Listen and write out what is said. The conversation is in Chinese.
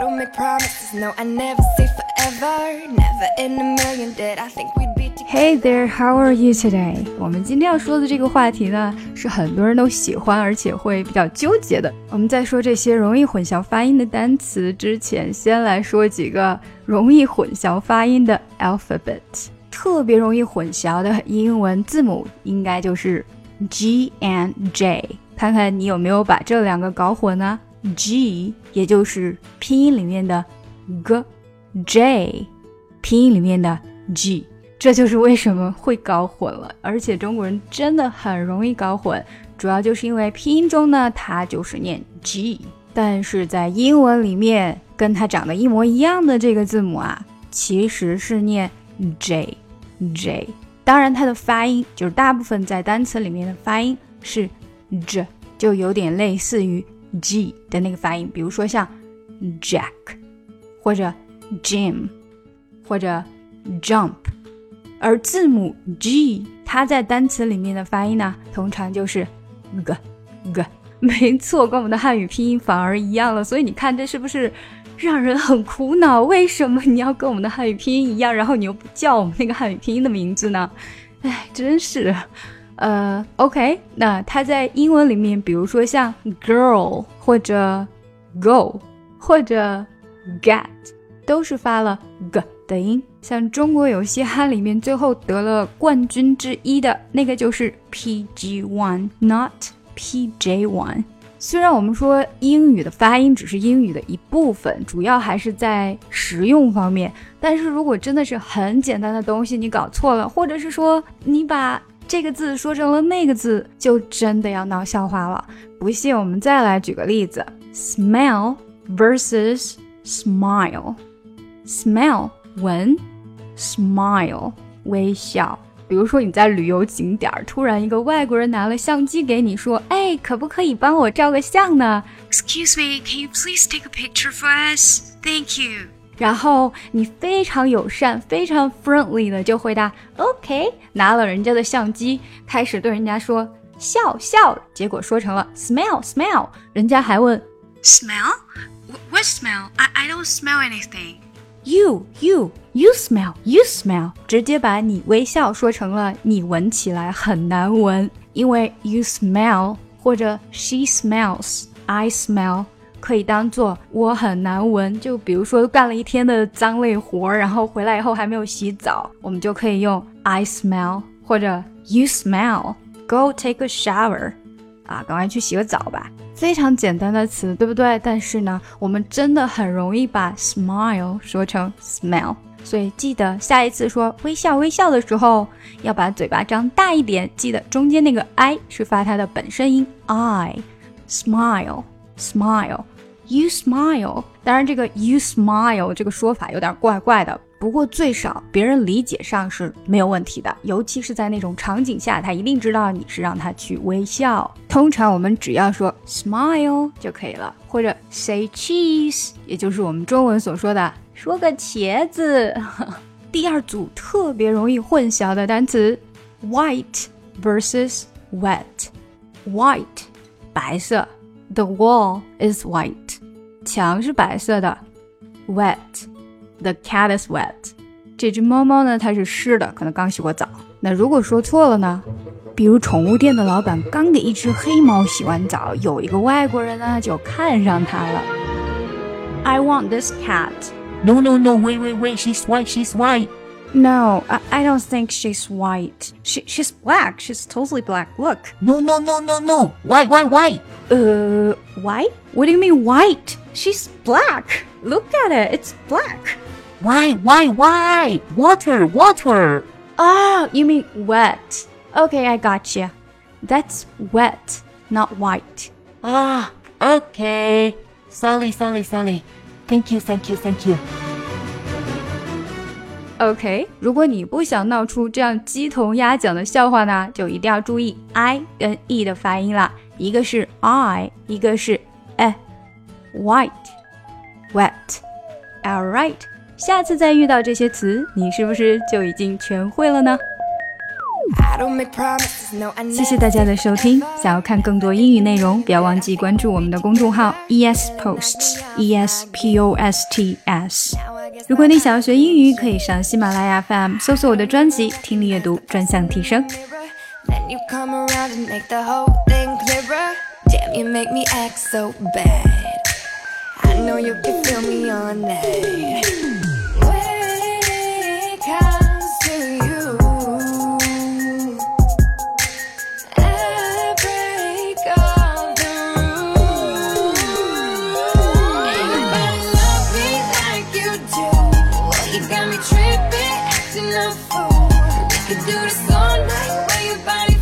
don't make promises, no, I never say forever. Never in a million did I think we'd be together. Hey there, how are you today？我们今天要说的这个话题呢，是很多人都喜欢，而且会比较纠结的。我们在说这些容易混淆发音的单词之前，先来说几个容易混淆发音的 alphabet。特别容易混淆的英文字母应该就是 G and J。看看你有没有把这两个搞混呢？G 也就是拼音里面的 g，J 拼音里面的 G。这就是为什么会搞混了，而且中国人真的很容易搞混，主要就是因为拼音中呢，它就是念 G，但是在英文里面跟它长得一模一样的这个字母啊，其实是念 J，J。当然，它的发音就是大部分在单词里面的发音是 J，就有点类似于 G 的那个发音，比如说像 Jack，或者 Jim，或者 Jump。而字母 G，它在单词里面的发音呢，通常就是 g g。没错，跟我们的汉语拼音反而一样了。所以你看，这是不是让人很苦恼？为什么你要跟我们的汉语拼音一样，然后你又不叫我们那个汉语拼音的名字呢？哎，真是。呃，OK，那它在英文里面，比如说像 girl 或者 go 或者 get，都是发了 g。的音，像中国有嘻哈里面最后得了冠军之一的那个就是 PG One，not PJ One。虽然我们说英语的发音只是英语的一部分，主要还是在实用方面，但是如果真的是很简单的东西你搞错了，或者是说你把这个字说成了那个字，就真的要闹笑话了。不信，我们再来举个例子：smell versus smile，smell。闻，smile，微笑。比如说你在旅游景点儿，突然一个外国人拿了相机给你，说：“哎，可不可以帮我照个相呢？”Excuse me, can you please take a picture for us? Thank you. 然后你非常友善、非常 friendly 的就回答 “OK”，拿了人家的相机，开始对人家说笑笑，结果说成了 smell smell，人家还问 smell what smell? I I don't smell anything. You, you, you smell, you smell，直接把你微笑说成了你闻起来很难闻，因为 you smell 或者 she smells, I smell 可以当做我很难闻。就比如说干了一天的脏累活，然后回来以后还没有洗澡，我们就可以用 I smell 或者 you smell. Go take a shower. 啊，赶快去洗个澡吧！非常简单的词，对不对？但是呢，我们真的很容易把 smile 说成 smell，所以记得下一次说微笑微笑的时候，要把嘴巴张大一点，记得中间那个 i 是发它的本声音 I，smile smile smile。You smile，当然，这个 you smile 这个说法有点怪怪的。不过最少别人理解上是没有问题的，尤其是在那种场景下，他一定知道你是让他去微笑。通常我们只要说 smile 就可以了，或者 say cheese，也就是我们中文所说的说个茄子。第二组特别容易混淆的单词：white versus wet，white 白色，the wall is white，墙是白色的，wet。The cat is wet。这只猫猫呢，它是湿的，可能刚洗过澡。那如果说错了呢？比如宠物店的老板刚给一只黑猫洗完澡，有一个外国人呢就看上它了。I want this cat. No, no, no. Wait, wait, wait. She's white. She's white. No, I, I don't think she's white. She, she's black. She's totally black. Look. No, no, no, no, no. White, white, white. Uh, white? What do you mean white? She's black. Look at it. It's black. Why, why, why? Water, water. Oh, you mean wet. Okay, I got you. That's wet, not white. Ah, okay. Sorry, sorry, sorry. Thank you, thank you, thank you. OK，如果你不想闹出这样鸡同鸭讲的笑话呢，就一定要注意 I 跟 E 的发音啦。一个是 I，一个是 A，white，wet，all right。下次再遇到这些词，你是不是就已经全会了呢？谢谢大家的收听，想要看更多英语内容，不要忘记关注我们的公众号，ES Posts，E S POS TS。如果你想要学英语可以上喜马拉雅 fm 搜索我的专辑听力阅读专项提升。I know you can fill me all night through. We could do this all night, where your body.